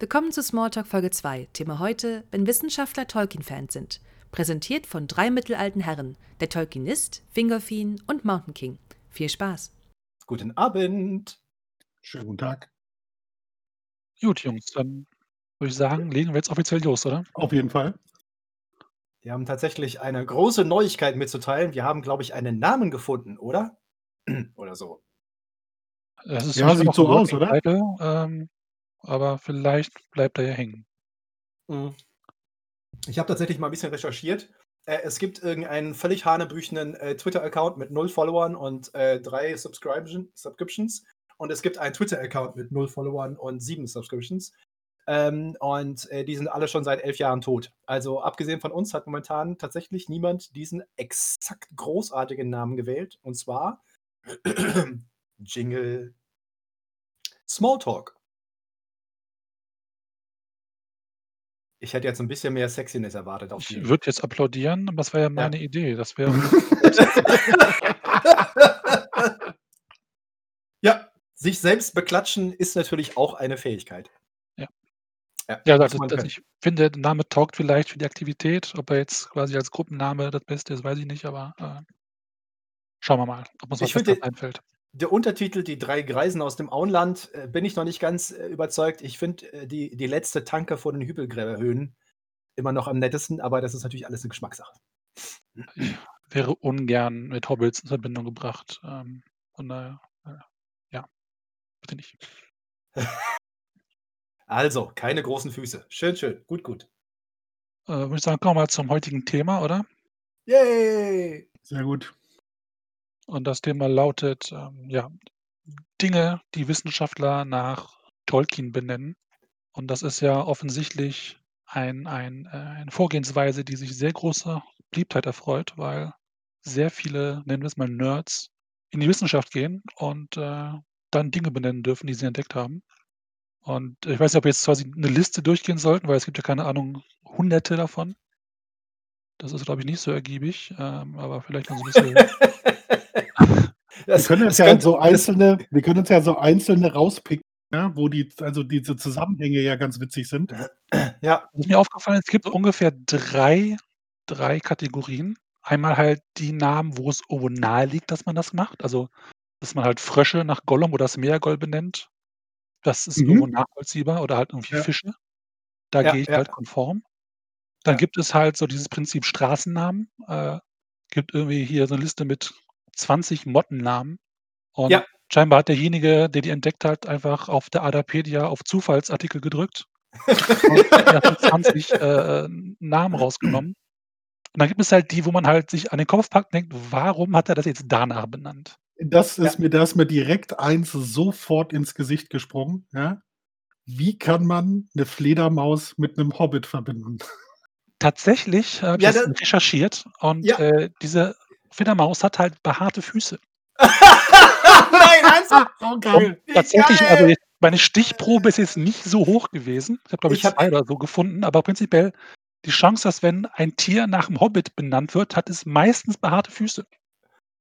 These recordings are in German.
Willkommen zu Smalltalk Folge 2. Thema heute, wenn Wissenschaftler Tolkien-Fans sind. Präsentiert von drei mittelalten Herren, der Tolkienist, Fingerfin und Mountain King. Viel Spaß. Guten Abend. Schönen guten Tag. Gut, Jungs, dann würde ich sagen, legen wir jetzt offiziell los, oder? Auf jeden Fall. Wir haben tatsächlich eine große Neuigkeit mitzuteilen. Wir haben, glaube ich, einen Namen gefunden, oder? oder so. Das ist Ja, sieht so aus, oder? Title, ähm, aber vielleicht bleibt er ja hängen. Mhm. Ich habe tatsächlich mal ein bisschen recherchiert. Äh, es gibt irgendeinen völlig hanebüchenen äh, Twitter-Account mit null Followern und äh, drei Subscription, Subscriptions. Und es gibt einen Twitter-Account mit null Followern und sieben Subscriptions. Ähm, und die sind alle schon seit elf Jahren tot. Also abgesehen von uns hat momentan tatsächlich niemand diesen exakt großartigen Namen gewählt. Und zwar Jingle Smalltalk. Ich hätte jetzt ein bisschen mehr Sexiness erwartet auf Ich würde jetzt applaudieren, aber das war ja meine Idee. Das wäre ja, sich selbst beklatschen ist natürlich auch eine Fähigkeit. Ja. Ja, ja, muss das, man das, können. ich finde, der Name taugt vielleicht für die Aktivität. Ob er jetzt quasi als Gruppenname das Beste ist, weiß ich nicht, aber äh, schauen wir mal, ob uns was Ich finde Besseres einfällt. Der Untertitel Die drei Greisen aus dem Auenland äh, bin ich noch nicht ganz äh, überzeugt. Ich finde äh, die, die letzte Tanke vor den Hügelgräberhöhen immer noch am nettesten, aber das ist natürlich alles eine Geschmackssache. Ich wäre ungern mit Hobbits in Verbindung gebracht. Ähm, von daher, äh, ja, bitte nicht. Also, keine großen Füße. Schön, schön. Gut, gut. Äh, würde ich sagen, kommen wir mal zum heutigen Thema, oder? Yay! Sehr gut. Und das Thema lautet, ähm, ja, Dinge, die Wissenschaftler nach Tolkien benennen. Und das ist ja offensichtlich ein, ein, äh, eine Vorgehensweise, die sich sehr großer Beliebtheit erfreut, weil sehr viele, nennen wir es mal Nerds, in die Wissenschaft gehen und äh, dann Dinge benennen dürfen, die sie entdeckt haben. Und ich weiß nicht, ob wir jetzt quasi eine Liste durchgehen sollten, weil es gibt ja keine Ahnung, hunderte davon. Das ist, glaube ich, nicht so ergiebig, ähm, aber vielleicht noch so ein bisschen. Wir Das, können das uns ja könnte, so das, einzelne, wir können uns ja so einzelne rauspicken, ja, wo die, also diese Zusammenhänge ja ganz witzig sind. ja, Es ist mir aufgefallen, es gibt ungefähr drei, drei Kategorien. Einmal halt die Namen, wo es irgendwo nahe liegt, dass man das macht. Also, dass man halt Frösche nach Gollum oder Smeagol benennt. Das ist irgendwo Mhm. nachvollziehbar oder halt irgendwie Ja. Fische. Da ja, gehe ich ja, halt konform. Dann ja. gibt es halt so dieses Prinzip Straßennamen. Äh, gibt irgendwie hier so eine Liste mit 20 Mottennamen. Und Ja, scheinbar hat derjenige, der die entdeckt hat, einfach auf der Adapedia auf Zufallsartikel gedrückt und er hat 20 äh, Namen rausgenommen. Und dann gibt es halt die, wo man halt sich an den Kopf packt und denkt, warum hat er das jetzt danach benannt? Das ja. ist mir, da ist mir direkt eins sofort ins Gesicht gesprungen. Ja? Wie kann man eine Fledermaus mit einem Hobbit verbinden? Tatsächlich habe ich Ja, das da, recherchiert und ja. äh, diese Fledermaus hat halt behaarte Füße. Nein, ernsthaft? Oh, Und geil. Wie tatsächlich, also geil! jetzt, meine Stichprobe ist jetzt nicht so hoch gewesen. Ich habe, glaube ich, Ich habe, zwei oder so gefunden, aber prinzipiell die Chance, dass wenn ein Tier nach einem Hobbit benannt wird, hat es meistens behaarte Füße.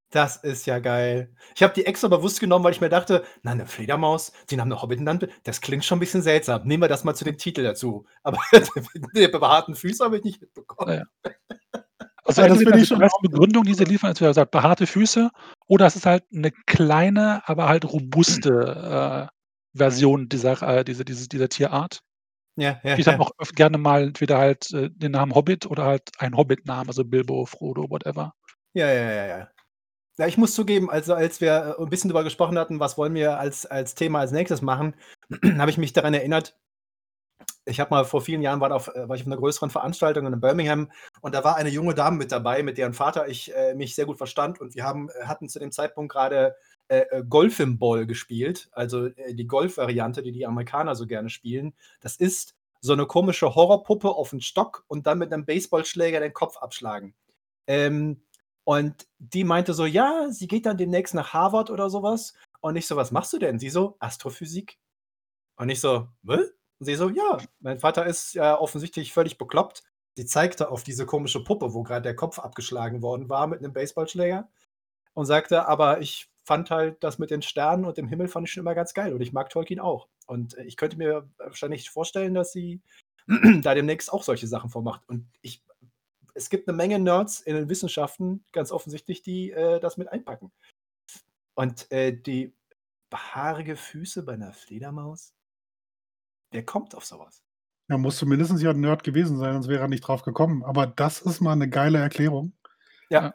das ist ja geil. Ich habe die extra bewusst genommen, weil ich mir dachte, na, eine Fledermaus, die nach einem Hobbit genannt wird, das klingt schon ein bisschen seltsam. Nehmen wir das mal zu dem Titel dazu. Aber die behaarten Füße habe ich nicht mitbekommen. Naja. Also Ja, das entweder finde die ich schon. Begründungen, die sie liefern, ist, wie gesagt, behaarte Füße oder es ist halt eine kleine, aber halt robuste äh, Version dieser, äh, dieser, dieser, dieser Tierart. Ja, ja, Die dann ja. auch oft gerne mal entweder halt äh, den Namen Hobbit oder halt ein Hobbit-Namen, also Bilbo, Frodo, whatever. Ja, ja, ja, ja. Ja, ich muss zugeben, also als wir äh, ein bisschen darüber gesprochen hatten, was wollen wir als, als Thema als nächstes machen, habe ich mich daran erinnert, ich habe mal vor vielen Jahren war, auf, äh, war ich auf einer größeren Veranstaltung in Birmingham und da war eine junge Dame mit dabei, mit deren Vater ich äh, mich sehr gut verstand und wir haben, äh, hatten zu dem Zeitpunkt gerade äh, äh, Golf im Ball gespielt, also äh, die Golf-Variante, die die Amerikaner so gerne spielen. Das ist so eine komische Horrorpuppe auf den Stock und dann mit einem Baseballschläger den Kopf abschlagen. Ähm, und die meinte so, ja, sie geht dann demnächst nach Harvard oder sowas. Und ich so, was machst du denn? Sie so, Astrophysik. Und ich so, was? Und sie so, ja, mein Vater ist ja offensichtlich völlig bekloppt. Sie zeigte auf diese komische Puppe, wo gerade der Kopf abgeschlagen worden war mit einem Baseballschläger. Und sagte, aber ich fand halt das mit den Sternen und dem Himmel fand ich schon immer ganz geil. Und ich mag Tolkien auch. Und äh, ich könnte mir wahrscheinlich vorstellen, dass sie da demnächst auch solche Sachen vormacht. Und ich, es gibt eine Menge Nerds in den Wissenschaften, ganz offensichtlich, die äh, das mit einpacken. Und äh, die behaarige Füße bei einer Fledermaus, wer kommt auf sowas? Er muss zumindest ja ein Nerd gewesen sein, sonst wäre er nicht drauf gekommen. Aber das ist mal eine geile Erklärung. Ja.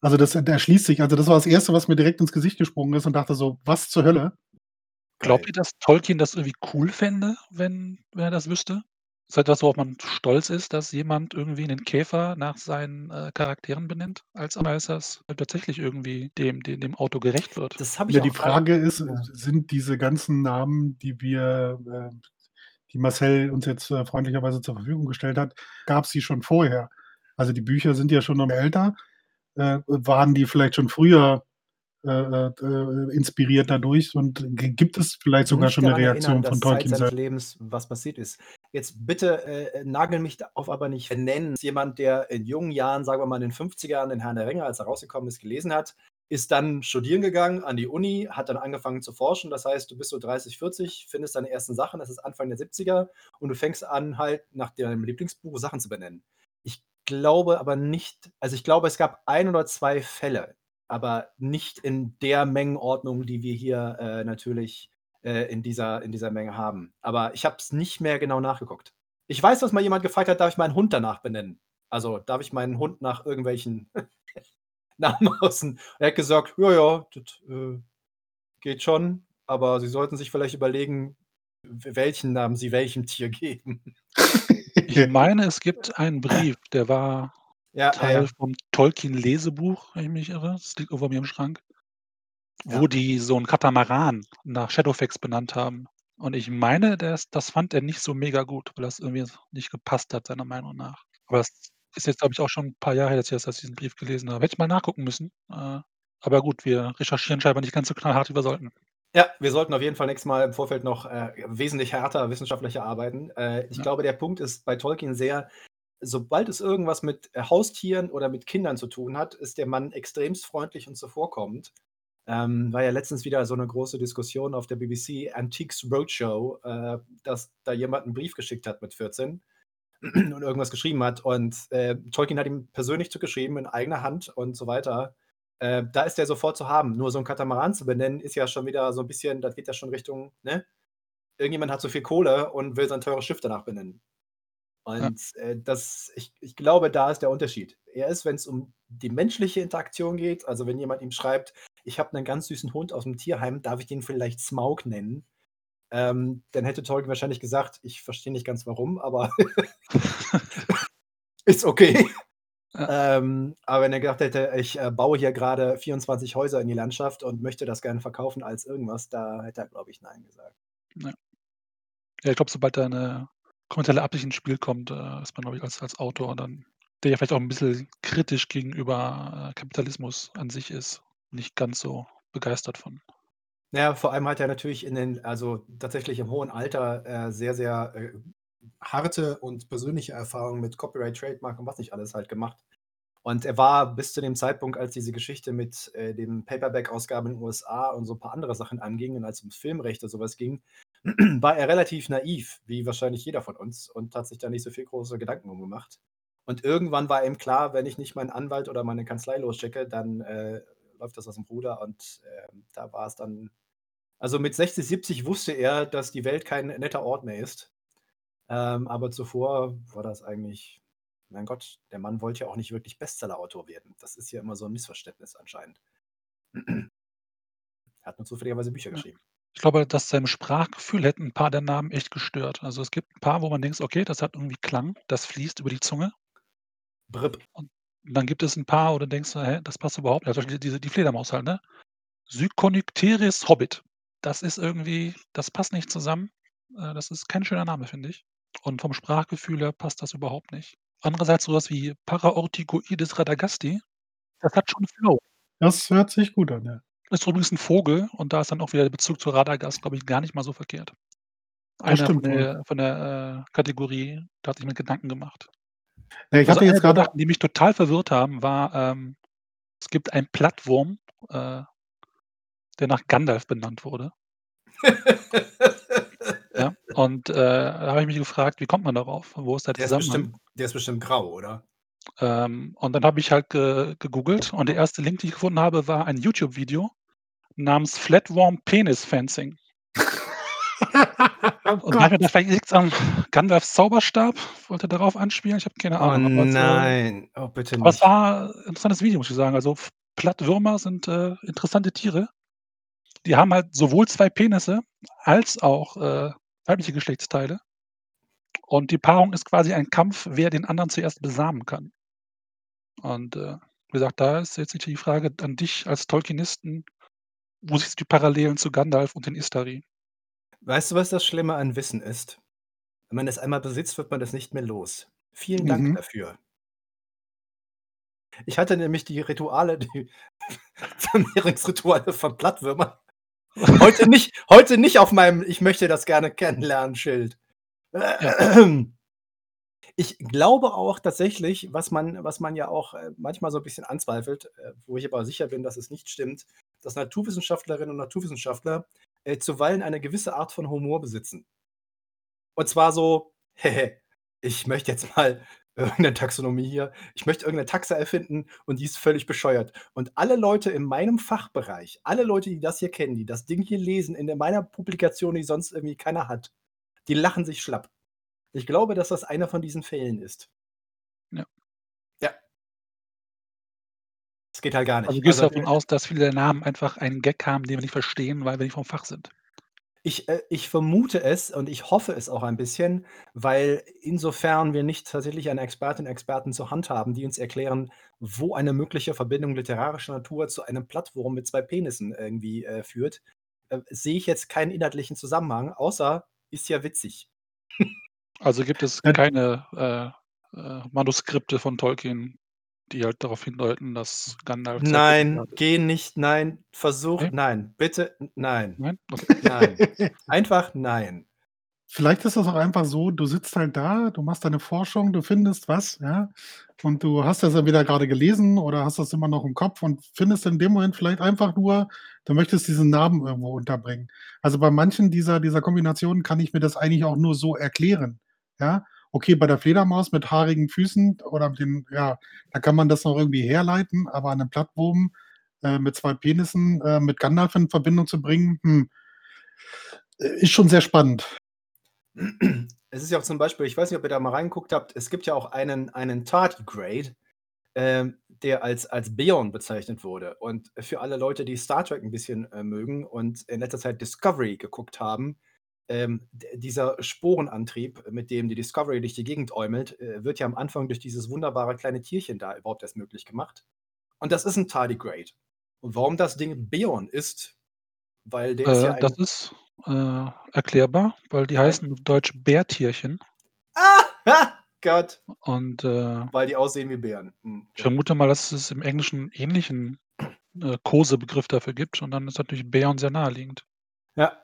Also das erschließt sich. Also das war das Erste, was mir direkt ins Gesicht gesprungen ist und dachte so, was zur Hölle? Glaubt ihr, dass Tolkien das irgendwie cool fände, wenn, wenn er das wüsste? Ist das etwas, worauf man stolz ist, dass jemand irgendwie einen Käfer nach seinen äh, Charakteren benennt, als das tatsächlich irgendwie dem, dem, dem Auto gerecht wird? Das habe ich Ja, auch die Frage ist, Ja. sind diese ganzen Namen, die wir, äh, die Marcel uns jetzt äh, freundlicherweise zur Verfügung gestellt hat, gab es die schon vorher? Also die Bücher sind ja schon noch älter. Äh, waren die vielleicht schon früher äh, äh, inspiriert dadurch und gibt es vielleicht sogar schon eine Reaktion erinnern, von Tolkien seines? Lebens was passiert ist. Jetzt bitte äh, nagel mich darauf aber nicht nennen. Jemand, der in jungen Jahren, sagen wir mal in den 50ern, den Herrn der Ringe, als er rausgekommen ist, gelesen hat, ist dann studieren gegangen an die Uni, hat dann angefangen zu forschen. Das heißt, du bist so 30, 40, findest deine ersten Sachen, das ist Anfang der 70er und du fängst an, halt nach deinem Lieblingsbuch Sachen zu benennen. Ich glaube aber nicht, also ich glaube, es gab ein oder zwei Fälle, aber nicht in der Mengenordnung, die wir hier äh, natürlich äh, in, dieser, in dieser Menge haben. Aber ich habe es nicht mehr genau nachgeguckt. Ich weiß, dass mal jemand gefragt hat, darf ich meinen Hund danach benennen? Also darf ich meinen Hund nach irgendwelchen Namen außen? Er hat gesagt, ja, ja, das äh, geht schon, aber Sie sollten sich vielleicht überlegen, welchen Namen Sie welchem Tier geben. Ich meine, es gibt einen Brief, der war Ja, Teil ja. vom Tolkien-Lesebuch, wenn ich mich irre. Das liegt irgendwo bei mir im Schrank. Wo die so einen Katamaran nach Shadowfax benannt haben. Und ich meine, das, das fand er nicht so mega gut, weil das irgendwie nicht gepasst hat, seiner Meinung nach. Aber das ist jetzt, glaube ich, auch schon ein paar Jahre her, dass ich das- diesen Brief gelesen habe. Hätte ich mal nachgucken müssen. Äh, aber gut, wir recherchieren scheinbar nicht ganz so knallhart, wie wir sollten. Ja, wir sollten auf jeden Fall nächstes Mal im Vorfeld noch äh, wesentlich härter wissenschaftlicher arbeiten. Äh, ich Ja. glaube, der Punkt ist bei Tolkien sehr, sobald es irgendwas mit äh, Haustieren oder mit Kindern zu tun hat, ist der Mann extremst freundlich und zuvorkommend. Ähm, war ja letztens wieder so eine große Diskussion auf der BBC Antiques Roadshow, äh, dass da jemand einen Brief geschickt hat mit 14 und irgendwas geschrieben hat. Und äh, Tolkien hat ihm persönlich zugeschrieben in eigener Hand und so weiter. Äh, da ist der sofort zu haben. Nur so ein Katamaran zu benennen, ist ja schon wieder so ein bisschen, das geht ja schon Richtung, ne? Irgendjemand hat so viel Kohle und will sein teures Schiff danach benennen. Und äh, das, ich, ich glaube, da ist der Unterschied. Er ist, wenn es um die menschliche Interaktion geht, also wenn jemand ihm schreibt, ich habe einen ganz süßen Hund aus dem Tierheim, darf ich den vielleicht Smaug nennen? Ähm, dann hätte Tolkien wahrscheinlich gesagt, ich verstehe nicht ganz warum, aber ist okay. Ähm, aber wenn er gesagt hätte, ich äh, baue hier gerade 24 Häuser in die Landschaft und möchte das gerne verkaufen als irgendwas, da hätte er, glaube ich, Nein gesagt. Ja, ich glaube, sobald da eine kommerzielle Absicht ins Spiel kommt, äh, ist man, glaube ich, als, als Autor dann, der ja vielleicht auch ein bisschen kritisch gegenüber äh, Kapitalismus an sich ist, nicht ganz so begeistert von. Ja, vor allem hat er natürlich in den, also tatsächlich im hohen Alter äh, sehr, sehr äh, harte und persönliche Erfahrungen mit Copyright, Trademark und was nicht alles halt gemacht. Und er war bis zu dem Zeitpunkt, als diese Geschichte mit äh, dem Paperback-Ausgaben in den USA und so ein paar andere Sachen anging und als es ums Filmrechte sowas ging, war er relativ naiv, wie wahrscheinlich jeder von uns, und hat sich da nicht so viel große Gedanken um gemacht. Und irgendwann war ihm klar, wenn ich nicht meinen Anwalt oder meine Kanzlei losschicke, dann äh, läuft das aus dem Ruder. Und äh, da war es dann. Also mit 60, 70 wusste er, dass die Welt kein netter Ort mehr ist. Ähm, aber zuvor war das eigentlich, mein Gott, der Mann wollte ja auch nicht wirklich Bestseller-Autor werden. Das ist ja immer so ein Missverständnis anscheinend. er hat nur zufälligerweise Bücher Ja. geschrieben. Ich glaube, dass seinem Sprachgefühl hätten ein paar der Namen echt gestört. Also es gibt ein paar, wo man denkt, okay, das hat irgendwie Klang, das fließt über die Zunge. Brip. Und dann gibt es ein paar, wo du denkst, hä, das passt überhaupt nicht. Also diese, die Fledermaus halt, ne? Syconycteris Hobbit. Das ist irgendwie, das passt nicht zusammen. Äh, Das ist kein schöner Name, finde ich. Und vom Sprachgefühl her passt das überhaupt nicht. Andererseits sowas wie Paraorticoides radagasti, das hat schon Flow. Das hört sich gut an, ja. Ist übrigens ein Vogel und da ist dann auch wieder der Bezug zu Radagast, glaube ich, gar nicht mal so verkehrt. Das Einer von stimmt wohl. der, von der äh, Kategorie, da hat sich mir Gedanken gemacht. Ja, ich Also hatte jetzt gerade Sachen, die mich total verwirrt haben, war, ähm, es gibt einen Plattwurm, äh, der nach Gandalf benannt wurde. Und, äh, da habe ich mich gefragt: „Wie kommt man darauf? Wo ist der Der ist Zusammenhang?“ bestimmt der ist bestimmt grau, oder? Ähm, und dann habe ich halt ge gegoogelt und der erste Link, den ich gefunden habe, war ein YouTube-Video namens Flatworm Penis Fencing. Oh Und da Gott. gedacht, vielleicht liegt's am Gandalfs Zauberstab, wollte darauf anspielen, ich habe keine Oh Ahnung, äh nein, oh bitte aber es nicht. war 'n interessantes Video, muss ich sagen. Also, Plattwürmer sind, äh, interessante Tiere. Die haben halt sowohl 2 Penisse als auch, äh, weibliche Geschlechtsteile. Und die Paarung ist quasi ein Kampf, wer den anderen zuerst besamen kann. Und, äh, wie gesagt, da ist jetzt die Frage an dich als Tolkienisten: Wo siehst du die Parallelen zu Gandalf und den Istari? Weißt du, was das Schlimme an Wissen ist? Wenn man es einmal besitzt, wird man das nicht mehr los. Vielen Dank Mhm. dafür. Ich hatte nämlich die Rituale, die Vermehrungsrituale von Plattwürmern heute nicht heute nicht auf meinem „Ich möchte das gerne kennenlernen“-Schild. Ja. Ich glaube auch tatsächlich, was man was man ja auch, äh, manchmal so 'n bisschen anzweifelt, äh, wo ich aber sicher bin, dass es nicht stimmt, dass Naturwissenschaftlerinnen und Naturwissenschaftler, äh, zuweilen eine gewisse Art von Humor besitzen. Und zwar so: „Ich möchte jetzt mal irgend 'ne Taxonomie hier ich möchte irgend 'ne Taxe erfinden und die ist völlig bescheuert.“ Und alle Leute in meinem Fachbereich, alle Leute, die das hier kennen, die das Ding hier lesen in meiner Publikation, die sonst irgendwie keiner hat, die lachen sich schlapp. Ich glaube, dass das einer von diesen Fällen ist. Ja. Ja. Das geht halt gar nicht. Also, gehst du Also, davon aus, dass viele der Namen einfach einen Gag haben, den wir nicht verstehen, weil wir nicht vom Fach sind? Ich äh, ich vermute es und ich hoffe es auch ein bisschen, weil insofern wir nicht tatsächlich eine Expertin, Experten zur Hand haben, die uns erklären, wo eine mögliche Verbindung literarischer Natur zu einem Plattwurm mit 2 Penissen irgendwie, äh, führt, äh, sehe ich jetzt keinen inhaltlichen Zusammenhang, außer ist ja witzig. Also, gibt es keine, äh, äh, Manuskripte von Tolkien, die halt darauf hindeuten, dass Gandalf 2 Penisse Nein, geh nicht, nein, versuch Ne? nein, bitte, nein. Nein? Okay. Nein. Einfach nein. Vielleicht ist das auch einfach so, du sitzt halt da, du machst deine Forschung, du findest was, ja, und du hast das entweder grade gelesen oder hast das immer noch im Kopf und findest in dem Moment vielleicht einfach nur du möchtest diesen Namen irgendwo unterbringen. Also, bei manchen dieser dieser Kombinationen kann ich mir das eigentlich auch nur so erklären, ja? Okay, bei der Fledermaus mit haarigen Füßen oder mit den ja, da kann man das noch irgendwie herleiten, aber an 'nem Plattwurm, äh, mit 2 Penissen, äh, mit Gandalf in Verbindung zu bringen, hm äh, ist schon sehr spannend. Es ist ja auch zum Beispiel ich weiß nicht, ob ihr da mal reingeguckt habt, es gibt ja auch einen einen Tardigrade, ähm, der als als Beorn bezeichnet wurde. Und für alle Leute, die Star Trek 'n bisschen, äh, mögen und in letzter Zeit Discovery geguckt haben, ähm, dieser Sporenantrieb, mit dem die Discovery durch die Gegend äumelt, äh, wird ja am Anfang durch dieses wunderbare kleine Tierchen da überhaupt erst möglich gemacht. Und das ist 'n Tardigrade. Und warum das Ding Beorn ist, weil der ist ja Äh, das ein ist, äh, erklärbar, weil die heißen auf Deutsch Bärtierchen. Ah, Gott. Und, äh Weil die aussehen wie Bären. Hm, ich vermute mal, dass es im Englischen ähnlichen, äh, Kosebegriff dafür gibt und dann ist natürlich Beorn sehr naheliegend. Ja.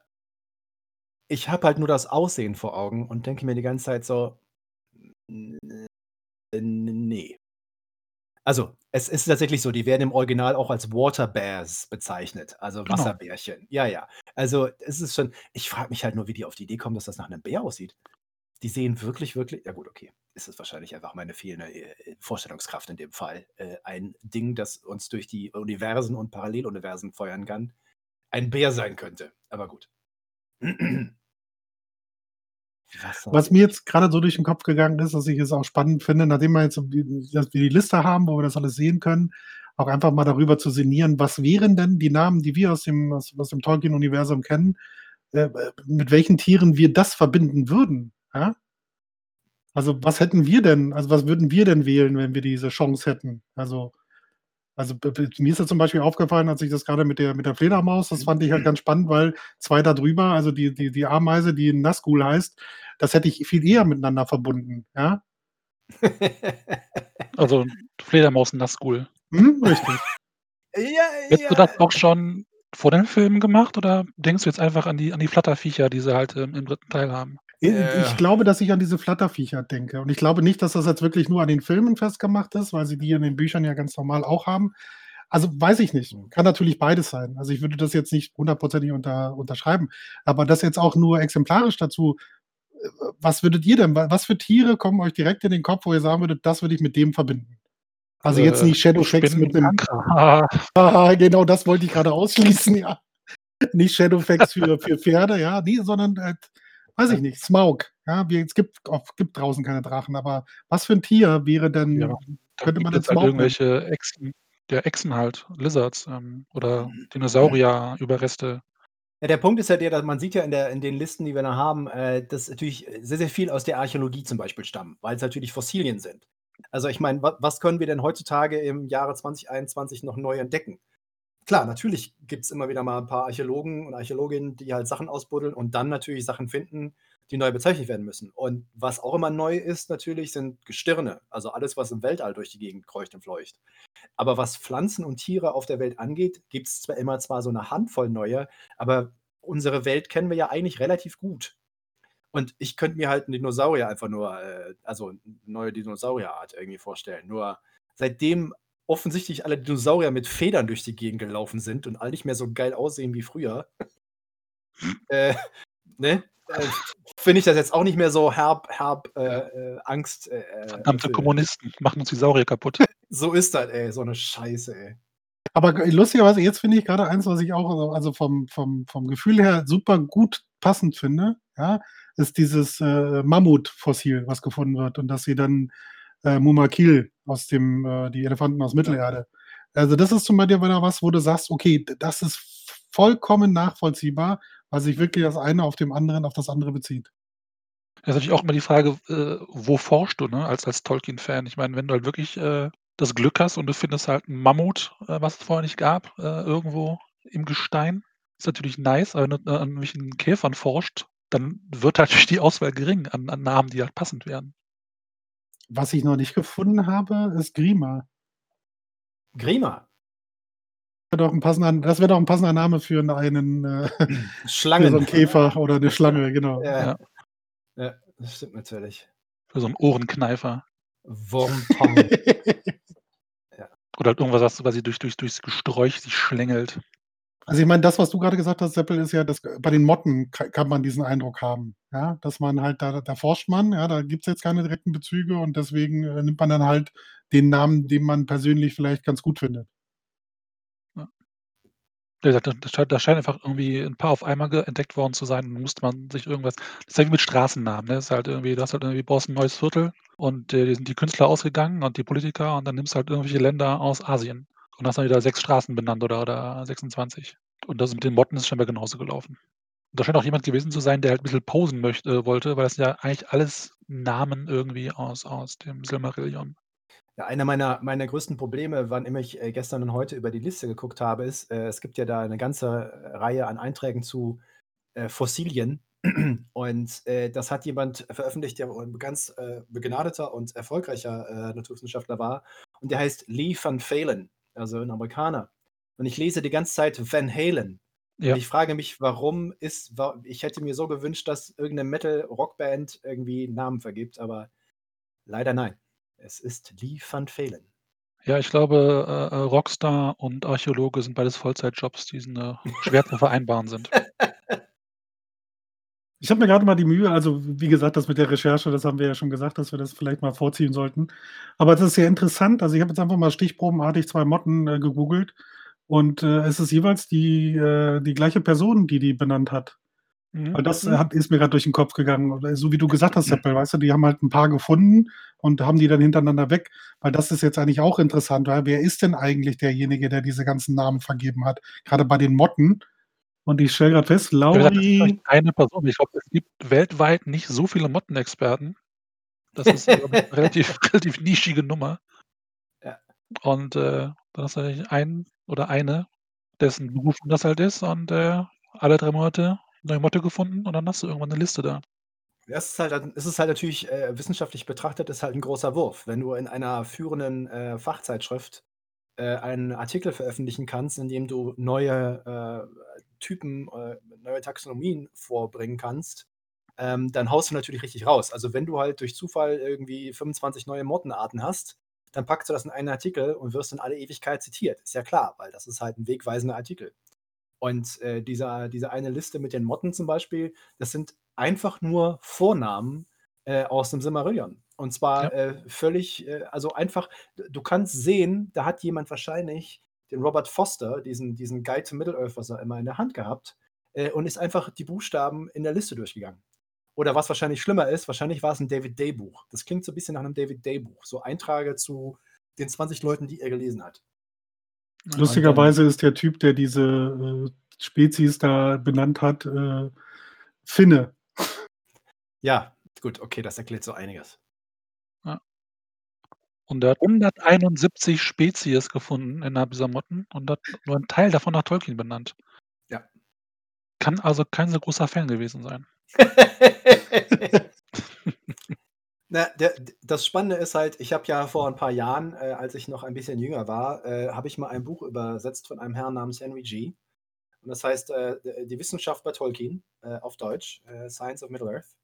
Ich habe halt nur das Aussehen vor Augen und denke mir die ganze Zeit so: „N n ne.“ Also, es ist tatsächlich so, die werden im Original auch als Water Bears bezeichnet, also Genau. Wasserbärchen. Ja, ja. Also, es ist schon ich frage mich halt nur, wie die auf die Idee kommen, dass das nach 'nem Bär aussieht. Die sehen wirklich, wirklich ja gut, okay, es ist wahrscheinlich einfach meine fehlende, äh, Vorstellungskraft in dem Fall. Äh, ein Ding, das uns durch die Universen und Paralleluniversen feuern kann, ein Bär sein könnte, aber gut. Was mir jetzt grade so durch den Kopf gegangen ist, was ich jetzt auch spannend finde, nachdem wir jetzt dass wir die Liste haben, wo wir das alles sehen können, auch einfach mal darüber zu sinnieren, was wären denn die Namen, die wir aus dem aus aus dem Tolkien-Universum kennen, äh, mit welchen Tieren wir das verbinden würden, ja? Also, was hätten wir denn also, was würden wir denn wählen, wenn wir diese Chance hätten? Also also, mir ist das zum Beispiel aufgefallen, als ich das grade mit der mit der Fledermaus das fand ich halt ganz spannend, weil 2 da drüber, also die die die Ameise, die Nazgul heißt, das hätte ich viel eher miteinander verbunden, ja? Also, Fledermaus Nazgul. Mhm, richtig. Ja, Hättest du ja. das auch schon vor den Filmen gemacht oder denkst du jetzt einfach an die an die Flatterviecher, die sie halt, ähm, im 3. Teil haben? Äh. ich glaube, dass ich an diese Flatterviecher denke und ich glaube nicht, dass das jetzt wirklich nur an den Filmen festgemacht ist, weil sie die in den Büchern ja ganz normal auch haben. Also, weiß ich nicht. Kann natürlich beides sein. Also, ich würde das jetzt nicht hundertprozentig unter unterschreiben, aber das jetzt auch nur exemplarisch dazu was würdet ihr denn, was für Tiere kommen euch direkt in den Kopf, wo ihr sagen würdet, das würde ich mit dem verbinden? Also jetzt nicht Äh, Shadowfax mit dem. Spinnenanker. Ah, genau, das wollte ich gerade ausschließen, ja. Nicht Shadowfax für, für Pferde, ja, nee, sondern, äh, weiß ich nicht, Smaug. Ja, wir, es gibt, oft, gibt draußen keine Drachen, aber was für ein Tier wäre denn, Ja, könnte man es halt irgendwelche Echsen, ja, Echsen halt, Lizards ähm, oder Dinosaurier-Überreste. Ja, der Punkt ist ja der, dass man sieht ja in, der, in den Listen, die wir da haben, äh, dass natürlich sehr, sehr viel aus der Archäologie zum Beispiel stammen, weil es natürlich Fossilien sind. Also ich meine, wa was können wir denn heutzutage im Jahre 2021 noch neu entdecken? Klar, natürlich gibt es immer wieder mal ein paar Archäologen und Archäologinnen, die halt Sachen ausbuddeln und dann natürlich Sachen finden, die neu bezeichnet werden müssen. Und was auch immer neu ist, natürlich, sind Gestirne. Also alles, was im Weltall durch die Gegend kreucht und fleucht. Aber was Pflanzen und Tiere auf der Welt angeht, gibt es zwar immer zwar so eine Handvoll neue, aber unsere Welt kennen wir ja eigentlich relativ gut. Und ich könnte mir halt einen Dinosaurier einfach nur, äh, also eine neue Dinosaurierart irgendwie vorstellen. Nur seitdem offensichtlich alle Dinosaurier mit Federn durch die Gegend gelaufen sind und all nicht mehr so geil aussehen wie früher, äh, ne? Äh, Finde ich das jetzt auch nicht mehr so herb, herb, äh, äh, Angst. Äh, äh, Verdammte. Kommunisten machen uns die Saurier kaputt. So ist das, ey, so eine Scheiße, ey. Aber lustigerweise, jetzt finde ich gerade eins, was ich auch, also- also vom, vom, vom Gefühl her super gut passend finde, ja, ist dieses äh, Mammutfossil, was gefunden wird und dass sie dann äh, Mumakil aus dem, äh, die Elefanten aus Mittelerde. Also das ist zum Beispiel was, wo du sagst, okay, das ist vollkommen nachvollziehbar, weil sich wirklich das eine auf dem anderen, auf das andere bezieht. Das ist natürlich auch immer die Frage, äh, wo forschst du, ne, als, als Tolkien-Fan? Ich meine, wenn du halt wirklich äh, das Glück hast und du findest halt einen Mammut, äh, was es vorher nicht gab, äh, irgendwo im Gestein, ist natürlich nice, aber wenn du an irgendwelchen Käfern forscht, dann wird halt natürlich die Auswahl gering an, an Namen, die halt passend wären. Was ich noch nicht gefunden habe, ist Grima. Grima. Wäre doch Das wäre doch ein passender Name für einen, äh, für so einen Käfer oder eine Schlange, genau. Ja. Ja. ja, das stimmt natürlich. Für so einen Ohrenkneifer. Wurmpong. Oder halt irgendwas, was, was sie durch, durch, durchs Gesträuch sich schlängelt. Also ich meine, das, was du gerade gesagt hast, Seppel, ist ja, dass bei den Motten ka- kann man diesen Eindruck haben, ja, dass man halt, da, da forscht man, ja, da gibt es jetzt keine direkten Bezüge und deswegen äh, nimmt man dann halt den Namen, den man persönlich vielleicht ganz gut findet. Wie gesagt, da, da scheint- scheint einfach irgendwie ein paar auf einmal entdeckt worden zu sein. Dann musste man sich irgendwas. Das ist ja wie mit Straßennamen. Ne? Das ist halt irgendwie, du hast halt irgendwie brauchst ein neues Viertel und äh, die sind die Künstler ausgegangen und die Politiker und dann nimmst du halt irgendwelche Länder aus Asien und hast dann wieder sechs Straßen benannt oder, oder 26. Und das mit den Motten ist scheinbar genauso gelaufen. Und da scheint auch jemand gewesen zu sein, der halt ein bisschen posen möchte, wollte, weil das sind ja eigentlich alles Namen irgendwie aus, aus dem Silmarillion. Ja, einer meiner, meiner größten Probleme, wann immer ich äh, gestern und heute über die Liste geguckt habe, ist, äh, es gibt ja da eine ganze äh, Reihe an Einträgen zu äh, Fossilien. Und äh, das hat jemand veröffentlicht, der ein ganz äh, begnadeter und erfolgreicher Naturwissenschaftler war. Und der heißt Lee Van Phalen, also ein Amerikaner. Und ich lese die ganze Zeit Van Halen. Ja. Und ich frage mich, warum ist, ich hätte mir so gewünscht, dass irgendeine Metal-Rockband irgendwie einen Namen vergibt, aber leider nein. Es ist Lee Van Phalen. Ja, ich glaube, äh, äh, Rockstar und Archäologe sind beides Vollzeitjobs, die äh, schwer zu vereinbaren sind. Ich habe mir gerade mal die Mühe, also wie gesagt, das mit der Recherche, das haben wir ja schon gesagt, dass wir das vielleicht mal vorziehen sollten. Aber es ist sehr interessant. Also ich habe jetzt einfach mal stichprobenartig zwei Motten äh, gegoogelt und äh, es ist jeweils die, äh, die gleiche Person, die die benannt hat. Mhm. Weil das hat, ist mir gerade durch den Kopf gegangen. So wie du gesagt hast, Seppel, weißt du, die haben halt ein paar gefunden und haben die dann hintereinander weg. Weil das ist jetzt eigentlich auch interessant, weil wer ist denn eigentlich derjenige, der diese ganzen Namen vergeben hat? Gerade bei den Motten. Und ich stelle gerade fest, gesagt, ist Lauri. vielleicht eine Person. Ich glaube, es gibt weltweit nicht so viele Mottenexperten. Das ist ich, eine relativ, relativ nischige Nummer. Ja. Und äh, dann hast du natürlich einen oder eine, dessen Beruf das halt ist und äh, alle drei Monate neue Motte gefunden und dann hast du irgendwann eine Liste da. Das ist halt, es ist halt natürlich äh, wissenschaftlich betrachtet, ist halt ein großer Wurf. Wenn du in einer führenden äh, Fachzeitschrift äh, einen Artikel veröffentlichen kannst, in dem du neue äh, Typen, äh, neue Taxonomien vorbringen kannst, ähm, dann haust du natürlich richtig raus. Also wenn du halt durch Zufall irgendwie 25 neue Mottenarten hast, dann packst du das in einen Artikel und wirst in alle Ewigkeit zitiert. Ist ja klar, weil das ist halt ein wegweisender Artikel. Und äh, dieser, diese eine Liste mit den Motten zum Beispiel, das sind einfach nur Vornamen äh, aus dem Silmarillion. Und zwar Ja. äh, völlig, äh, also einfach, du kannst sehen, da hat jemand wahrscheinlich den Robert Foster, diesen, diesen Guide to Middle-earth, was er immer in der Hand gehabt, äh, und ist einfach die Buchstaben in der Liste durchgegangen. Oder was wahrscheinlich schlimmer ist, wahrscheinlich war es ein David Day-Buch. Das klingt so ein bisschen nach einem David Day-Buch. So Eintrage zu den 20 Leuten, die er gelesen hat. Lustigerweise ist der Typ, der diese äh, Spezies da benannt hat, äh, Finne. Ja, gut, okay, das erklärt so einiges. Und er hat 171 Spezies gefunden innerhalb dieser Motten und hat nur einen Teil davon nach Tolkien benannt. Ja. Kann also kein so großer Fan gewesen sein. Na, der, das Spannende ist halt, ich habe ja vor ein paar Jahren, äh, als ich noch ein bisschen jünger war, äh, habe ich mal ein Buch übersetzt von einem Herrn namens Henry G. Und das heißt äh, Die Wissenschaft bei Tolkien äh, auf Deutsch, äh, Science of Middle-earth.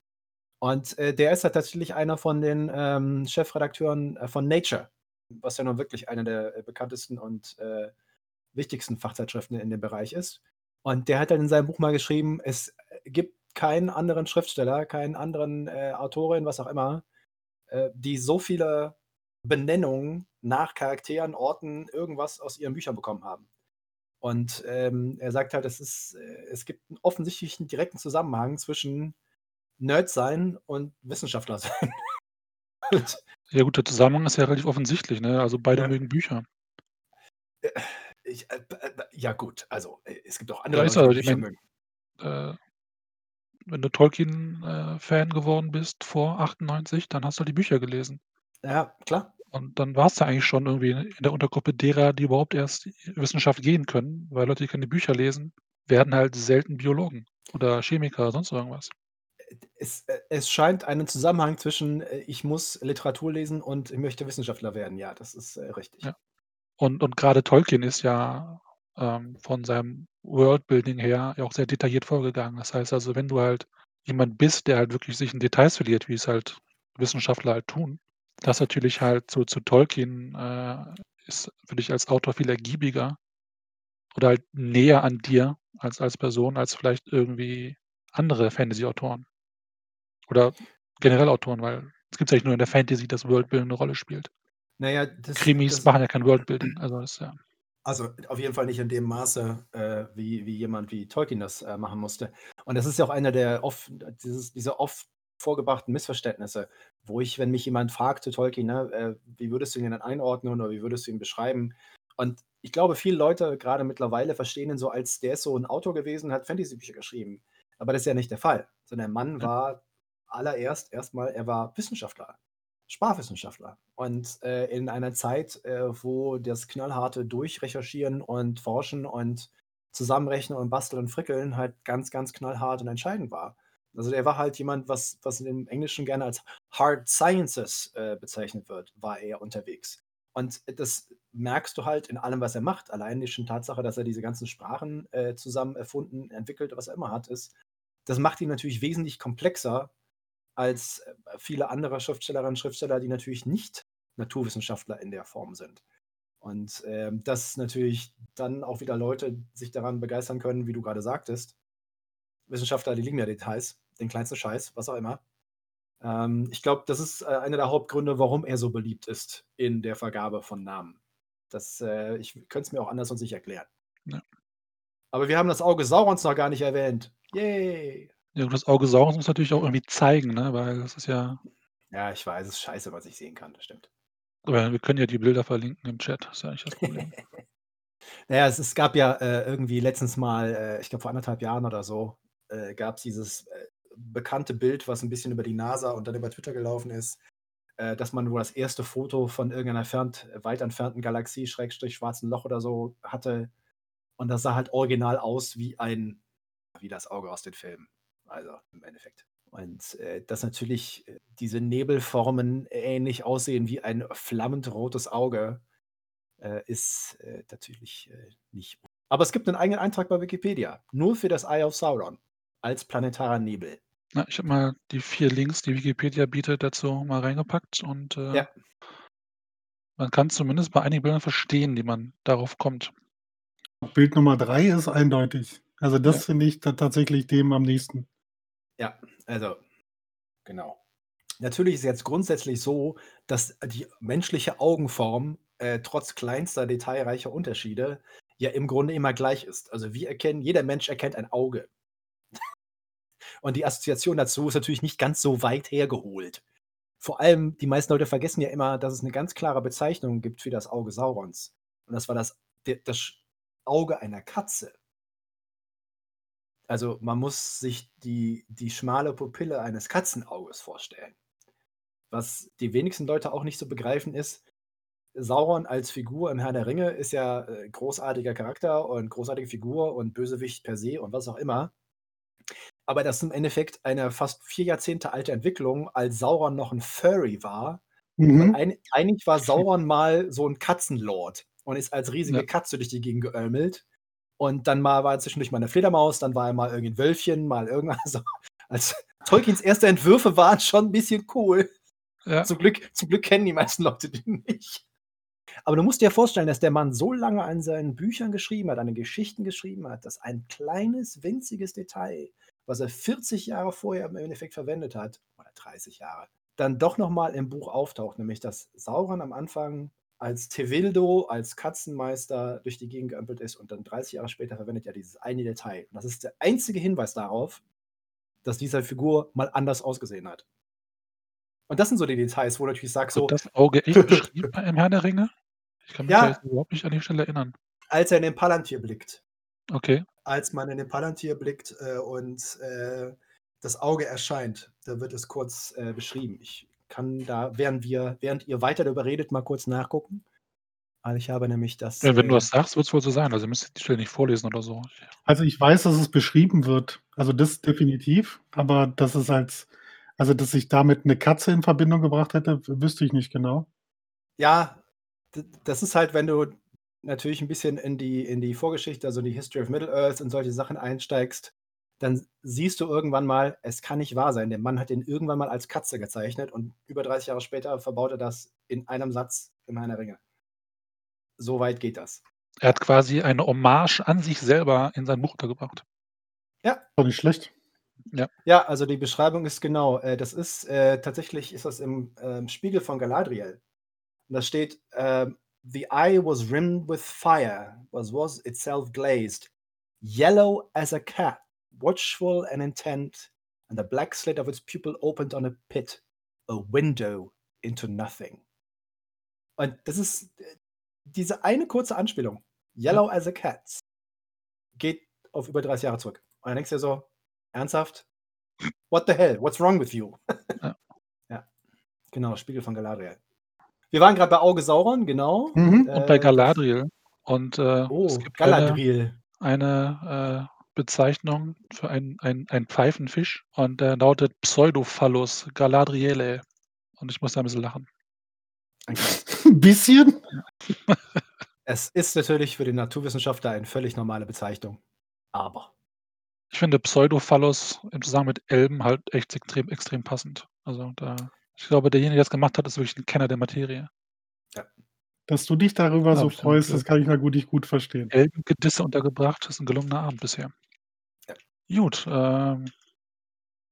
Und äh, der ist ja tatsächlich einer von den ähm, Chefredakteuren äh, von Nature, was ja nun wirklich eine der äh, bekanntesten und äh, wichtigsten Fachzeitschriften in dem Bereich ist. Und der hat dann in seinem Buch mal geschrieben, es gibt keinen anderen Schriftsteller, keinen anderen äh, Autorin, was auch immer, äh, die so viele Benennungen nach Charakteren, Orten, irgendwas aus ihren Büchern bekommen haben. Und ähm, er sagt halt, es, ist, äh, es gibt einen offensichtlichen direkten Zusammenhang zwischen Nerd sein und Wissenschaftler sein. Ja gut, der Zusammenhang ist ja relativ offensichtlich, ne? Also beide Ja. mögen Bücher. ich, äh, äh, ja, gut, also äh, es gibt auch Ja, andere ist Leute, aber, die Bücher mögen. äh, wenn du Tolkien-Fan geworden bist vor 98, dann hast du die Bücher gelesen. Ja, klar. Und dann warst du eigentlich schon irgendwie in der Untergruppe derer, die überhaupt erst Wissenschaft gehen können, weil Leute, die keine Bücher lesen, werden halt selten Biologen oder Chemiker, sonst irgendwas. Es, äh, es scheint einen Zusammenhang zwischen, äh, ich muss Literatur lesen und ich möchte Wissenschaftler werden. Ja, das ist äh, richtig. Ja. Und, und gerade Tolkien ist ja ähm, von seinem Worldbuilding her auch sehr detailliert vorgegangen. Das heißt also, wenn du halt jemand bist, der halt wirklich sich in Details verliert, wie es halt Wissenschaftler halt tun, das natürlich halt zu, zu Tolkien äh, ist für dich als Autor viel ergiebiger oder halt näher an dir als, als Person, als vielleicht irgendwie andere Fantasy-Autoren. Oder generell Autoren, weil es gibt ja nicht nur in der Fantasy, dass Worldbuilding eine Rolle spielt. Naja, das, Krimis das, machen ja kein Worldbuilding. Also das ja. Also auf jeden Fall nicht in dem Maße, äh, wie, wie jemand wie Tolkien das äh, machen musste. Und das ist ja auch einer der oft, dieses, dieser oft vorgebrachten Missverständnisse, wo ich, wenn mich jemand fragte, Tolkien, ne, äh, wie würdest du ihn denn einordnen oder wie würdest du ihn beschreiben? Und ich glaube, viele Leute gerade mittlerweile verstehen ihn so als, der ist so ein Autor gewesen, hat Fantasy-Bücher geschrieben. Aber das ist ja nicht der Fall. Sondern der Mann war allererst erstmal, er war Wissenschaftler. Sprachwissenschaftler. Und äh, in einer Zeit, äh, wo das knallharte Durchrecherchieren und Forschen und Zusammenrechnen und Basteln und Frickeln halt ganz, ganz knallhart und entscheidend war. Also der war halt jemand, was, was im Englischen gerne als Hard Sciences äh, bezeichnet wird, war er unterwegs. Und das merkst du halt in allem, was er macht. Allein die schon Tatsache, dass er diese ganzen Sprachen äh, zusammen erfunden, entwickelt, was er immer hat, ist, das macht ihn natürlich wesentlich komplexer als äh, viele andere Schriftstellerinnen und Schriftsteller, die natürlich nicht Naturwissenschaftler in der Form sind. Und ähm, dass natürlich dann auch wieder Leute sich daran begeistern können, wie du gerade sagtest. Wissenschaftler, die lieben ja Details, den kleinsten Scheiß, was auch immer. Ähm, ich glaube, das ist äh, einer der Hauptgründe, warum er so beliebt ist in der Vergabe von Namen. Das, äh, ich könnte es mir auch anders und nicht erklären. Ja. Aber wir haben das Auge Saurons noch gar nicht erwähnt. Yay! Das Auge Saurons muss natürlich auch irgendwie zeigen, ne? weil das ist ja. Ja, ich weiß, es ist scheiße, was ich sehen kann, das stimmt. Aber wir können ja die Bilder verlinken im Chat, das ist ja eigentlich das Problem. Naja, es, es gab ja äh, irgendwie letztens mal, äh, ich glaube vor anderthalb Jahren oder so, äh, gab es dieses äh, bekannte Bild, was ein bisschen über die NASA und dann über Twitter gelaufen ist, äh, dass man wohl das erste Foto von irgendeiner entfernt, weit entfernten Galaxie, Schrägstrich schwarzen Loch oder so, hatte. Und das sah halt original aus wie ein, wie das Auge aus den Filmen. Also im Endeffekt. Und äh, dass natürlich äh, diese Nebelformen ähnlich aussehen wie ein flammend rotes Auge, äh, ist äh, natürlich äh, nicht. Aber es gibt einen eigenen Eintrag bei Wikipedia, nur für das Eye of Sauron, als planetarer Nebel. Na, ich habe mal die vier Links, die Wikipedia bietet, dazu mal reingepackt und äh, Ja. man kann zumindest bei einigen Bildern verstehen, die man darauf kommt. Bild Nummer drei ist eindeutig. Also das finde ich tatsächlich dem am nächsten. Ja, Also, genau. Natürlich ist es jetzt grundsätzlich so, dass die menschliche Augenform äh, trotz kleinster detailreicher Unterschiede ja im Grunde immer gleich ist. Also wir erkennen, jeder Mensch erkennt ein Auge. Und die Assoziation dazu ist natürlich nicht ganz so weit hergeholt. Vor allem, die meisten Leute vergessen ja immer, dass es eine ganz klare Bezeichnung gibt für das Auge Saurons. Und das war das, das Auge einer Katze. Also man muss sich die, die schmale Pupille eines Katzenauges vorstellen. Was die wenigsten Leute auch nicht so begreifen ist, Sauron als Figur im Herr der Ringe ist ja äh, großartiger Charakter und großartige Figur und Bösewicht per se und was auch immer. Aber das ist im Endeffekt eine fast vier Jahrzehnte alte Entwicklung, als Sauron noch ein Furry war. Mhm. Ein, eigentlich war Sauron mal so ein Katzenlord und ist als riesige ja. Katze durch die Gegend geömmelt. Und dann mal war er zwischendurch mal eine Fledermaus, dann war er mal irgendein Wölfchen, mal irgendwas. Also, als Tolkiens erste Entwürfe waren schon ein bisschen cool. Ja. Zum, Glück, zum Glück kennen die meisten Leute den nicht. Aber du musst dir vorstellen, dass der Mann so lange an seinen Büchern geschrieben hat, an den Geschichten geschrieben hat, dass ein kleines, winziges Detail, was er 40 Jahre vorher im Endeffekt verwendet hat, oder 30 Jahre, dann doch nochmal im Buch auftaucht, nämlich dass Sauron am Anfang als Tevildo, als Katzenmeister durch die Gegend geömpelt ist und dann 30 Jahre später verwendet er dieses eine Detail. Und das ist der einzige Hinweis darauf, dass diese Figur mal anders ausgesehen hat. Und das sind so die Details, wo du natürlich sagst, so. das Auge echt beschrieben im Herrn der Ringe? Ich kann mich ja, überhaupt nicht an die Stelle erinnern. Als er in den Palantir blickt. Okay. Als man in den Palantir blickt äh, und äh, das Auge erscheint, da wird es kurz äh, beschrieben. Ich kann da, während wir, während ihr weiter darüber redet, mal kurz nachgucken. Also ich habe nämlich das. Ja, wenn du äh das sagst, wird es wohl so sein. Also ihr müsst die Stelle nicht vorlesen oder so. Also ich weiß, dass es beschrieben wird. Also das definitiv, aber dass es als, also dass ich damit eine Katze in Verbindung gebracht hätte, wüsste ich nicht genau. Ja, das ist halt, wenn du natürlich ein bisschen in die, in die Vorgeschichte, also die History of Middle-earth und solche Sachen einsteigst, dann siehst du irgendwann mal, es kann nicht wahr sein. Der Mann hat ihn irgendwann mal als Katze gezeichnet und über 30 Jahre später verbaut er das in einem Satz in meiner Ringe. So weit geht das. Er hat quasi eine Hommage an sich selber in sein Buch untergebracht. Ja. Doch nicht schlecht. Ja. ja, also die Beschreibung ist genau. Äh, das ist äh, tatsächlich ist das im äh, Spiegel von Galadriel. Und da steht: äh, The eye was rimmed with fire, was was itself glazed, yellow as a cat, watchful and intent, and the black slit of its pupil opened on a pit, a window into nothing. Und das ist äh, diese eine kurze Anspielung, Yellow as a Cat, geht auf über 30 Jahre zurück. Und dann denkst du dir so, ernsthaft? What the hell? What's wrong with you? ja. ja. Genau, Spiegel von Galadriel. Wir waren gerade bei Auge Sauron, genau. Mhm. Und bei äh, Galadriel. Und äh, oh, es gibt Galadriel. Eine, eine äh, Bezeichnung für einen ein Pfeifenfisch und der lautet Pseudophallus galadriele. Und ich muss da ein bisschen lachen. Ein bisschen? Es ist natürlich für den Naturwissenschaftler eine völlig normale Bezeichnung. Aber. Ich finde Pseudophallus im Zusammenhang mit Elben halt echt extrem, extrem passend. Also da, ich glaube, derjenige, der das gemacht hat, ist wirklich ein Kenner der Materie. Ja. Dass du dich darüber ja, so freust, das kann ich na gut, gut verstehen. Elbengedisse untergebracht, ist ein gelungener Abend bisher. Gut, ähm,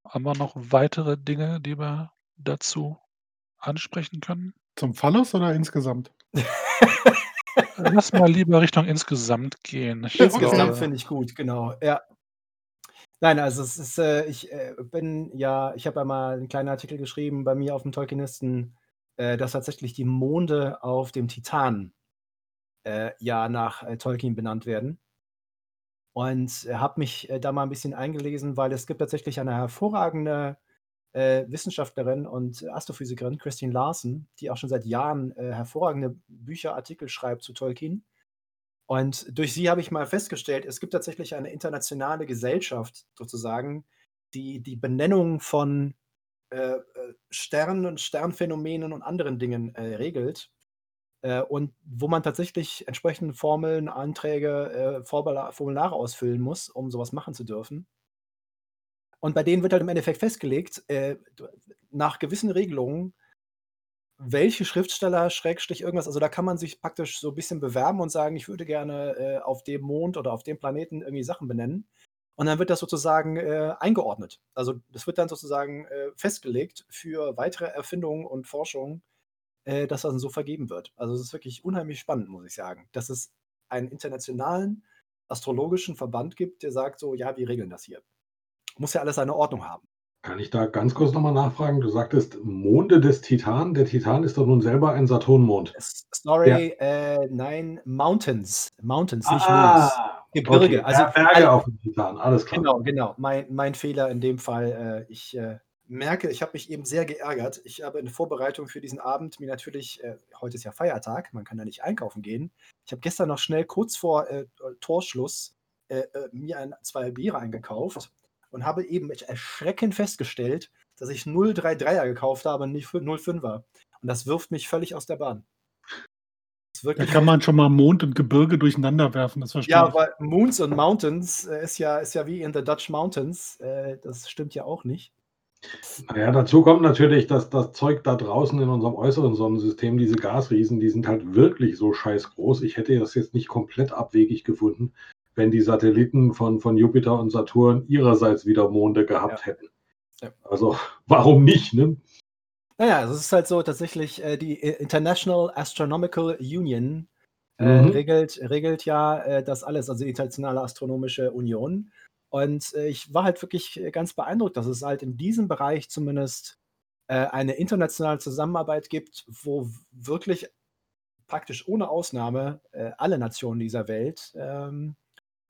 haben wir noch weitere Dinge, die wir dazu ansprechen können? Zum Phallus oder insgesamt? Lass mal lieber Richtung insgesamt gehen. Ich Insgesamt finde ich gut, genau, ja. Nein, also es ist, äh, ich äh, bin ja, ich habe ja mal einen kleinen Artikel geschrieben bei mir auf dem Tolkienisten, äh, dass tatsächlich die Monde auf dem Titan äh, ja nach äh, Tolkien benannt werden. Und äh, habe mich äh, da mal ein bisschen eingelesen, weil es gibt tatsächlich eine hervorragende äh, Wissenschaftlerin und Astrophysikerin, Christine Larsen, die auch schon seit Jahren äh, hervorragende Bücher, Artikel schreibt zu Tolkien. Und durch sie habe ich mal festgestellt, es gibt tatsächlich eine internationale Gesellschaft sozusagen, die die Benennung von äh, Sternen und Sternphänomenen und anderen Dingen regelt. Äh, und wo man tatsächlich entsprechende Formeln, Anträge, äh, Formulare ausfüllen muss, um sowas machen zu dürfen. Und bei denen wird halt im Endeffekt festgelegt, äh, nach gewissen Regelungen, welche Schriftsteller, Schrägstrich irgendwas, also da kann man sich praktisch so ein bisschen bewerben und sagen, ich würde gerne äh, auf dem Mond oder auf dem Planeten irgendwie Sachen benennen. Und dann wird das sozusagen äh, eingeordnet. Also das wird dann sozusagen äh, festgelegt für weitere Erfindungen und Forschungen, äh, dass das so vergeben wird. Also es ist wirklich unheimlich spannend, muss ich sagen, dass es einen internationalen astrologischen Verband gibt, der sagt so, ja, wir regeln das hier. Muss ja alles seine Ordnung haben. Kann ich da ganz kurz nochmal nachfragen? Du sagtest Monde des Titan. Der Titan ist doch nun selber ein Saturnmond. Sorry, äh, nein, Mountains. Mountains, nicht. Ah, Gebirge. okay. Also, Ber- Berge all- auf dem Titan, alles klar. Genau, genau. Mein, mein Fehler in dem Fall. Äh, ich äh, merke, ich habe mich eben sehr geärgert. Ich habe in Vorbereitung für diesen Abend mir natürlich, äh, heute ist ja Feiertag, man kann ja nicht einkaufen gehen. Ich habe gestern noch schnell kurz vor äh, Torschluss äh, äh, mir ein, zwei Biere eingekauft und habe eben mit Erschrecken festgestellt, dass ich 033er gekauft habe und nicht 05er. Und das wirft mich völlig aus der Bahn. Da kann man schon mal Mond und Gebirge durcheinander werfen, das verstehe ja, ich. aber Moons und Mountains äh, ist ja, ist ja wie in the Dutch Mountains. Äh, das stimmt ja auch nicht. Naja, dazu kommt natürlich, dass das Zeug da draußen in unserem äußeren Sonnensystem, diese Gasriesen, die sind halt wirklich so scheiß groß. Ich hätte das jetzt nicht komplett abwegig gefunden, wenn die Satelliten von, von Jupiter und Saturn ihrerseits wieder Monde gehabt Ja. hätten. Ja. Also, warum nicht, ne? Naja, es ist halt so tatsächlich, äh, die International Astronomical Union äh, Mhm. regelt, regelt ja äh, das alles, also die Internationale Astronomische Union. Und äh, ich war halt wirklich äh, ganz beeindruckt, dass es halt in diesem Bereich zumindest äh, eine internationale Zusammenarbeit gibt, wo wirklich praktisch ohne Ausnahme alle Nationen dieser Welt ähm,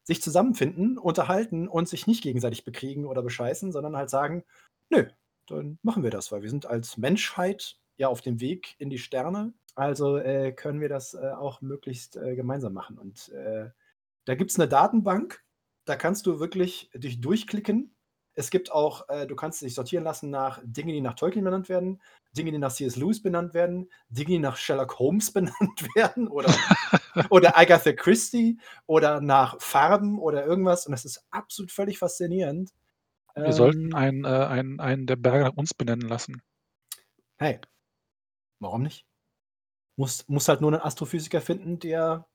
sich zusammenfinden, unterhalten und sich nicht gegenseitig bekriegen oder bescheißen, sondern halt sagen, nö, dann machen wir das, weil wir sind als Menschheit ja auf dem Weg in die Sterne. Also äh, können wir das äh, auch möglichst äh, gemeinsam machen. Und da gibt es eine Datenbank, da kannst du wirklich dich durchklicken. Es gibt auch, äh, du kannst dich sortieren lassen nach Dingen, die nach Tolkien benannt werden, Dinge, die nach C.S. Lewis benannt werden, Dinge, die nach Sherlock Holmes benannt werden oder, oder Agatha Christie oder nach Farben oder irgendwas. Und das ist absolut völlig faszinierend. Wir sollten Ähm, einen, äh, einen, einen der Berge nach uns benennen lassen. Hey, warum nicht? Muss, muss halt nur einen Astrophysiker finden, der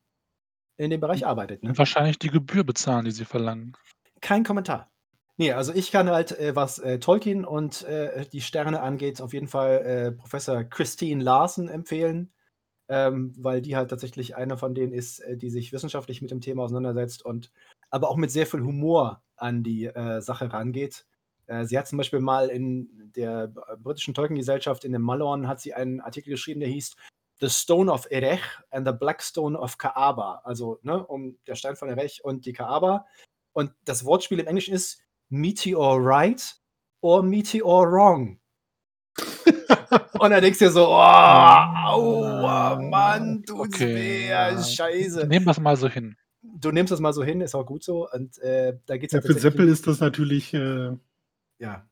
in dem Bereich arbeitet. Ne? Wahrscheinlich die Gebühr bezahlen, die sie verlangen. Kein Kommentar. Nee, also ich kann halt, äh, was äh, Tolkien und äh, die Sterne angeht, auf jeden Fall Professor Christine Larsen empfehlen, ähm, weil die halt tatsächlich eine von denen ist, die sich wissenschaftlich mit dem Thema auseinandersetzt und aber auch mit sehr viel Humor an die Sache rangeht. Sie hat zum Beispiel mal in der britischen Tolkien-Gesellschaft in dem Malorn hat sie einen Artikel geschrieben, der hieß The Stone of Erech and the Black Stone of Kaaba. Also ne, um der Stein von Erech und die Kaaba. Und das Wortspiel im Englischen ist Meteor right or Meteor wrong. Und dann denkst du dir so, oh, aua, Mann, tut's Okay, ja. scheiße. Nehmen wir es mal so hin. Du nimmst das mal so hin, ist auch gut so. Und äh, da geht's Ja, halt für Seppel ist das natürlich, äh, ja.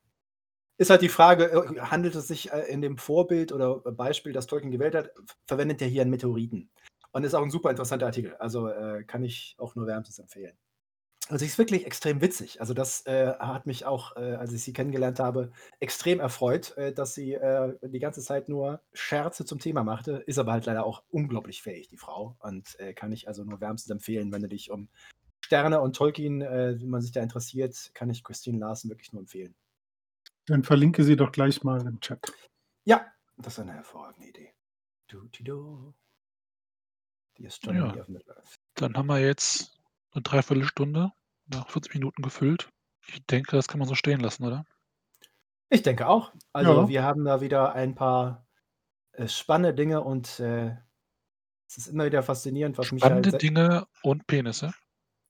Ist halt die Frage, äh, handelt es sich äh, in dem Vorbild oder Beispiel, das Tolkien gewählt hat, verwendet er hier einen Meteoriten. Und ist auch ein super interessanter Artikel. Also äh, kann ich auch nur wärmstens empfehlen. Also ist wirklich extrem witzig. Also das äh, hat mich auch, äh, als ich sie kennengelernt habe, extrem erfreut, äh, dass sie äh, die ganze Zeit nur Scherze zum Thema machte. Ist aber halt leider auch unglaublich fähig, die Frau. Und äh, kann ich also nur wärmstens empfehlen, wenn du dich um Sterne und Tolkien, äh, wenn man sich da interessiert, kann ich Christine Larsen wirklich nur empfehlen. Dann verlinke sie doch gleich mal im Chat. Ja, das ist eine hervorragende Idee. Du, di, du. Die Astronomy Ja. of Middle-earth. Dann haben wir jetzt eine Dreiviertelstunde nach 40 Minuten gefüllt. Ich denke, das kann man so stehen lassen, oder? Ich denke auch. Also Ja. wir haben da wieder ein paar äh, spannende Dinge und äh, es ist immer wieder faszinierend, was mich halt Spannende Dinge und Penisse.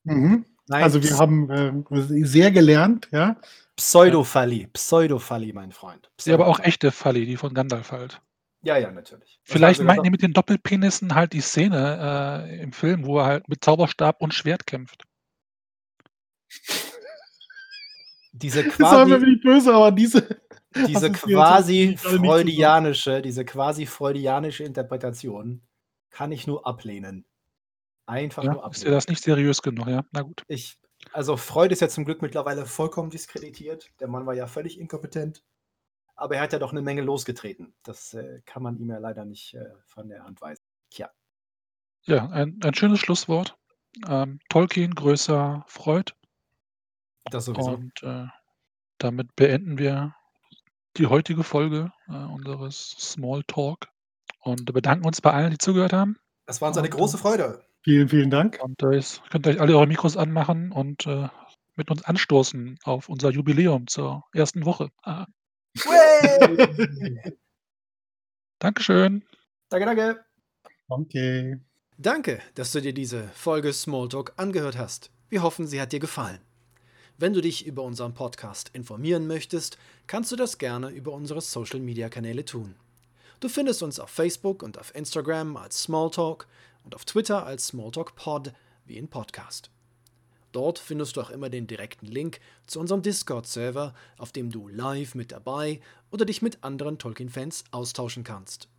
Mhm. Nein, Also wir haben äh, sehr gelernt, ja. Pseudophalie, Pseudophalie, mein Freund. Ja, aber auch echte Falli, die von Gandalf halt. Ja, ja, natürlich. Das Vielleicht meinten die mit den Doppelpenissen halt die Szene äh, im Film, wo er halt mit Zauberstab und Schwert kämpft. diese Das war mir quasi, nicht böse, aber diese. diese quasi freudianische, diese quasi freudianische Interpretation kann ich nur ablehnen. Einfach nur Ja, ist dir das nicht seriös genug, ja? Na gut. Ich, also Freud ist ja zum Glück mittlerweile vollkommen diskreditiert. Der Mann war ja völlig inkompetent. Aber er hat ja doch eine Menge losgetreten. Das äh, kann man ihm ja leider nicht äh, von der Hand weisen. Tja. Ja, ein, ein schönes Schlusswort. Ähm, Tolkien größer Freud. Das sowieso. Und äh, damit beenden wir die heutige Folge äh, unseres Smalltalk und bedanken uns bei allen, die zugehört haben. Das war uns eine große Freude. Vielen, vielen Dank. Und äh, jetzt könnt ihr euch alle eure Mikros anmachen und äh, mit uns anstoßen auf unser Jubiläum zur ersten Woche. Ah! Dankeschön. danke, danke. Okay. Danke, dass du dir diese Folge Smalltalk angehört hast. Wir hoffen, sie hat dir gefallen. Wenn du dich über unseren Podcast informieren möchtest, kannst du das gerne über unsere Social-Media-Kanäle tun. Du findest uns auf Facebook und auf Instagram als Smalltalk und auf Twitter als SmalltalkPod wie in Podcast. Dort findest du auch immer den direkten Link zu unserem Discord-Server, auf dem du live mit dabei oder dich mit anderen Tolkien-Fans austauschen kannst.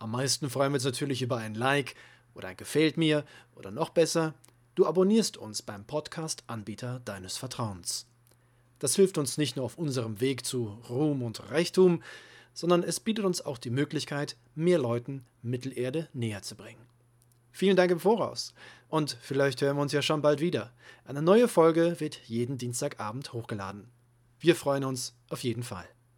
Am meisten freuen wir uns natürlich über ein Like oder ein Gefällt mir oder noch besser, du abonnierst uns beim Podcast-Anbieter deines Vertrauens. Das hilft uns nicht nur auf unserem Weg zu Ruhm und Reichtum, sondern es bietet uns auch die Möglichkeit, mehr Leuten Mittelerde näher zu bringen. Vielen Dank im Voraus und vielleicht hören wir uns ja schon bald wieder. Eine neue Folge wird jeden Dienstagabend hochgeladen. Wir freuen uns auf jeden Fall.